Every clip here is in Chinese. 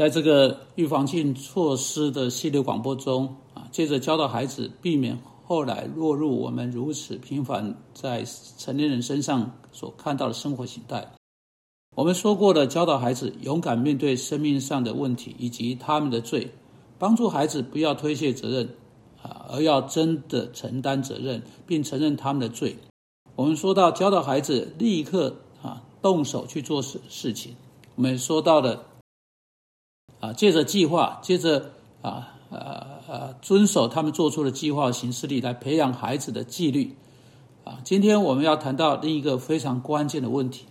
在这个预防性措施的系列广播中啊，接着教导孩子避免后来落入我们如此频繁在成年人身上所看到的生活形态。我们说过了，教导孩子勇敢面对生命上的问题以及他们的罪，帮助孩子不要推卸责任啊，而要真的承担责任，并承认他们的罪。我们说到教导孩子立刻啊动手去做事事情，我们说到了。啊，借着计划，借着啊呃呃遵守他们做出的计划形式力来培养孩子的纪律。啊，今天我们要谈到另一个非常关键的问题，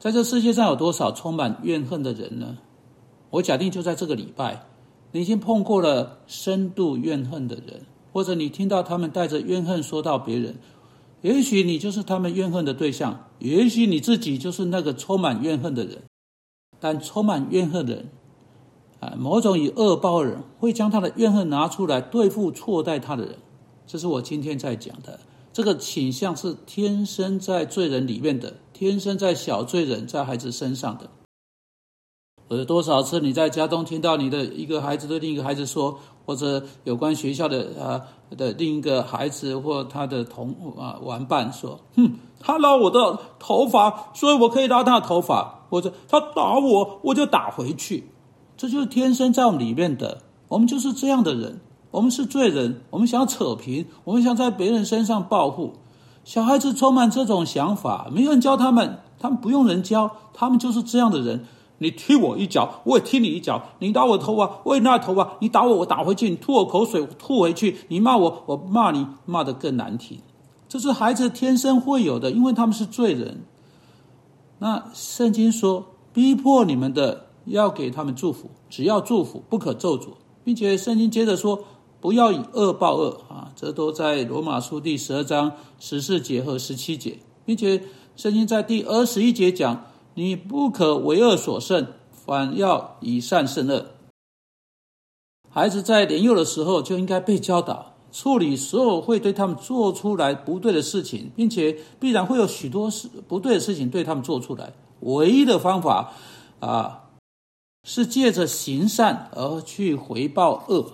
在这世界上有多少充满怨恨的人呢？我假定就在这个礼拜，你已经碰过了深度怨恨的人，或者你听到他们带着怨恨说到别人，也许你就是他们怨恨的对象，也许你自己就是那个充满怨恨的人。但充满怨恨的人。啊，某种以恶报人会将他的怨恨拿出来对付错待他的人，这是我今天在讲的。这个倾向是天生在罪人里面的，天生在小罪人在孩子身上的。有多少次你在家中听到你的一个孩子对另一个孩子说，或者有关学校的啊的另一个孩子或他的同啊玩伴说，哼，他拉我的头发，所以我可以拉他的头发，或者他打我，我就打回去。这就是天生在我们里面的，我们就是这样的人，我们是罪人，我们想要扯平，我们想在别人身上报复。小孩子充满这种想法，没人教他们，他们不用人教，他们就是这样的人。你踢我一脚，我也踢你一脚；你打我头啊，我也拿头啊；你打我，我打回去；你吐我口水，吐回去；你骂我，我骂你，骂得更难听。这是孩子天生会有的，因为他们是罪人。那圣经说，逼迫你们的。要给他们祝福，只要祝福，不可咒诅，并且圣经接着说，不要以恶报恶啊，这都在罗马书第十二章十四节和十七节，并且圣经在第二十一节讲，你不可为恶所胜，反要以善胜恶。孩子在年幼的时候就应该被教导处理所有会对他们做出来不对的事情，并且必然会有许多事不对的事情对他们做出来，唯一的方法啊。是借着行善而去回报恶，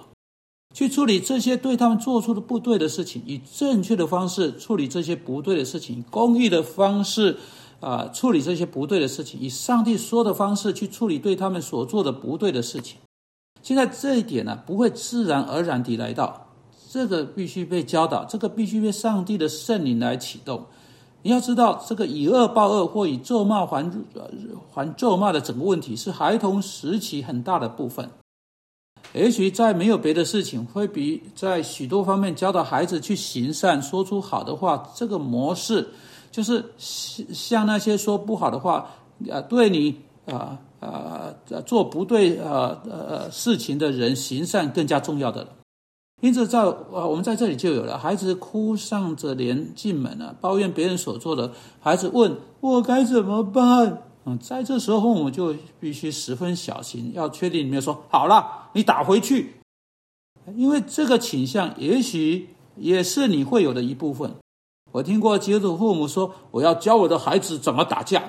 去处理这些对他们做出的不对的事情，以正确的方式处理这些不对的事情，公益的方式啊处理这些不对的事情，以上帝说的方式去处理对他们所做的不对的事情。现在这一点呢，不会自然而然地来到，这个必须被教导，这个必须被上帝的圣灵来启动。你要知道，这个以恶报恶或以咒骂还还咒骂的整个问题，是孩童时期很大的部分。也许在没有别的事情，会比在许多方面教导孩子去行善、说出好的话，这个模式就是像那些说不好的话啊，对你啊啊做不对啊呃事情的人行善更加重要的。因此，在啊，我们在这里就有了孩子哭丧着脸进门了，抱怨别人所做的。孩子问我该怎么办？嗯，在这时候，我们就必须十分小心，要确定里面说好了，你打回去。因为这个倾向，也许也是你会有的一部分。我听过基督父母说：“我要教我的孩子怎么打架，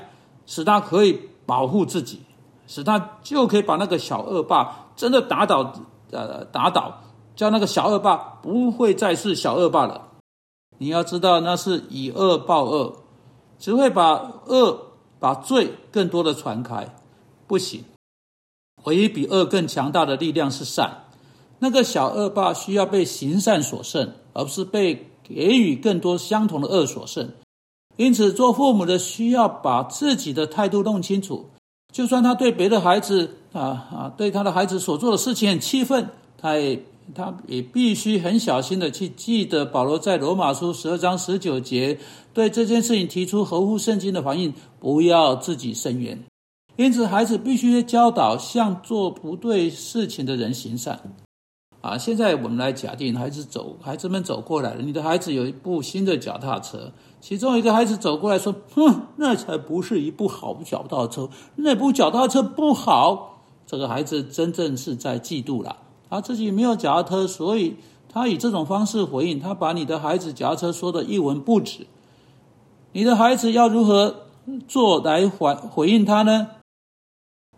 使他可以保护自己，使他就可以把那个小恶霸真的打倒，呃，打倒。”叫那个小恶霸不会再是小恶霸了。你要知道，那是以恶报恶，只会把恶、把罪更多的传开。不行，唯一比恶更强大的力量是善。那个小恶霸需要被行善所胜，而不是被给予更多相同的恶所胜。因此，做父母的需要把自己的态度弄清楚。就算他对别的孩子啊啊，对他的孩子所做的事情很气愤，他也。他也必须很小心的去记得保罗在罗马书十二章十九节对这件事情提出合乎圣经的反应，不要自己伸冤。因此，孩子必须教导向做不对事情的人行善。啊，现在我们来假定孩子走，孩子们走过来了。你的孩子有一部新的脚踏车，其中一个孩子走过来说：“哼，那才不是一部好脚踏车，那部脚踏车不好。”这个孩子真正是在嫉妒了。他自己没有脚踏车，所以他以这种方式回应。他把你的孩子脚踏车说的一文不值。你的孩子要如何做来回回应他呢？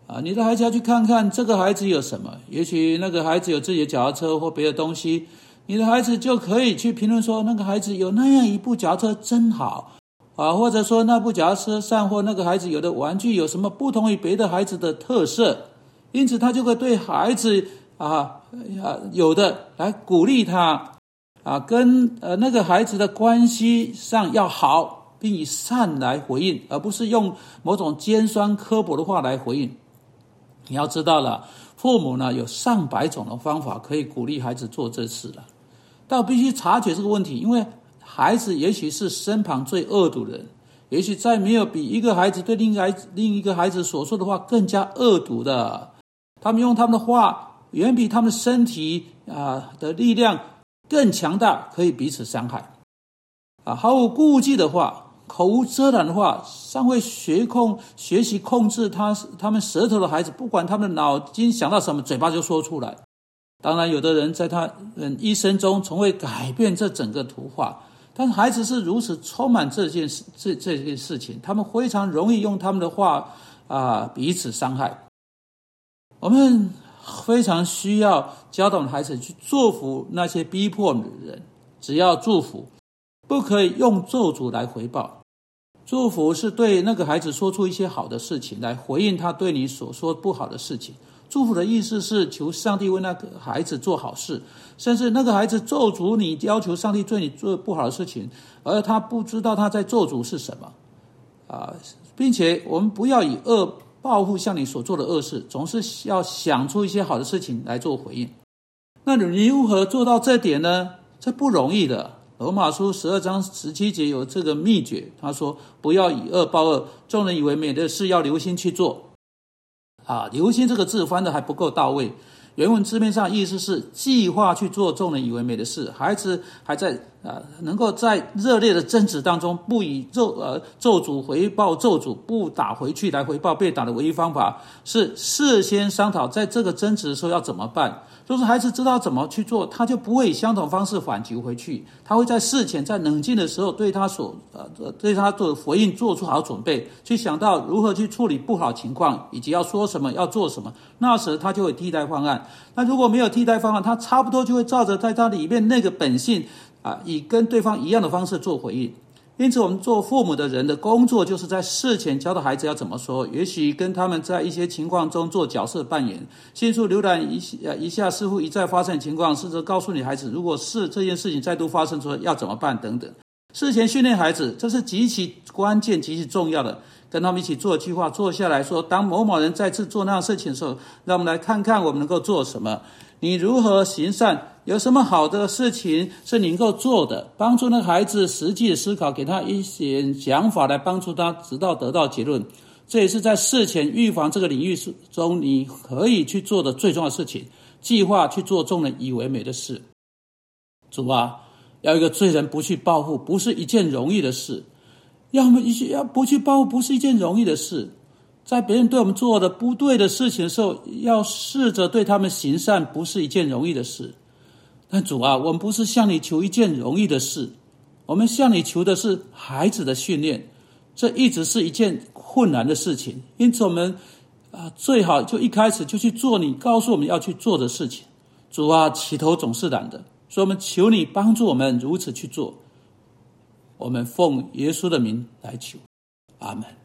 啊，你的孩子要去看看这个孩子有什么，也许那个孩子有自己的脚踏车或别的东西，你的孩子就可以去评论说那个孩子有那样一部脚踏车真好啊，或者说那部脚踏车上或那个孩子有的玩具有什么不同于别的孩子的特色，因此他就会对孩子啊啊有的来鼓励他啊，跟呃那个孩子的关系上要好，并以善来回应，而不是用某种尖酸刻薄的话来回应。你要知道了，父母呢有上百种的方法可以鼓励孩子做这事了，但必须察觉这个问题，因为孩子也许是身旁最恶毒的人，也许再没有比一个孩子对另一个孩子另一个孩子所说的话更加恶毒的。他们用他们的话远比他们身体啊的力量更强大，可以彼此伤害。啊，毫无顾忌的话。口无遮拦的话，尚未学控学习控制他他们舌头的孩子，不管他们的脑筋想到什么，嘴巴就说出来。当然，有的人在他嗯一生中从未改变这整个图画，但孩子是如此充满这件事这这件事情，他们非常容易用他们的话啊彼此伤害。我们非常需要教导孩子去祝福那些逼迫的人，只要祝福，不可以用咒诅来回报。祝福是对那个孩子说出一些好的事情来回应他对你所说不好的事情。祝福的意思是求上帝为那个孩子做好事，甚至那个孩子咒诅你，要求上帝对你做不好的事情，而他不知道他在咒诅是什么啊，并且我们不要以恶报复向你所做的恶事，总是要想出一些好的事情来做回应。那你如何做到这点呢？这不容易的。罗马书十二章十七节有这个秘诀，他说：“不要以恶报恶，众人以为美的事要留心去做。”啊，留心这个字翻的还不够到位。原文字面上意思是计划去做众人以为美的事。孩子还在啊，能够在热烈的争执当中，不以咒呃咒诅回报咒诅，不打回去来回报被打的唯一方法是事先商讨，在这个争执的时候要怎么办。就是孩子知道怎么去做，他就不会以相同方式反击回去。他会在事前在冷静的时候，对他所呃对他做回应做出好准备，去想到如何去处理不好情况，以及要说什么要做什么。那时他就会替代方案。那如果没有替代方案，他差不多就会照着在他里面那个本性啊，以跟对方一样的方式做回应。因此，我们做父母的人的工作，就是在事前教导孩子要怎么说，也许跟他们在一些情况中做角色扮演，迅速浏览一呃一下似乎一再发生情况，试着告诉你孩子，如果是这件事情再度发生，说要怎么办等等。事前训练孩子，这是极其关键、极其重要的。跟他们一起做计划，坐下来说，当某某人再次做那样事情的时候，让我们来看看我们能够做什么。你如何行善？有什么好的事情是能够做的？帮助那个孩子实际的思考，给他一些想法来帮助他，直到得到结论。这也是在事前预防这个领域中你可以去做的最重要的事情。计划去做众人以为美的事。主啊，要一个罪人不去报复，不是一件容易的事。要么一些要不去报复，不是一件容易的事。在别人对我们做的不对的事情的时候，要试着对他们行善，不是一件容易的事。但主啊，我们不是向你求一件容易的事，我们向你求的是孩子的训练，这一直是一件困难的事情。因此，我们啊，最好就一开始就去做你告诉我们要去做的事情。主啊，起头总是难的，所以我们求你帮助我们如此去做。我们奉耶稣的名来求，阿门。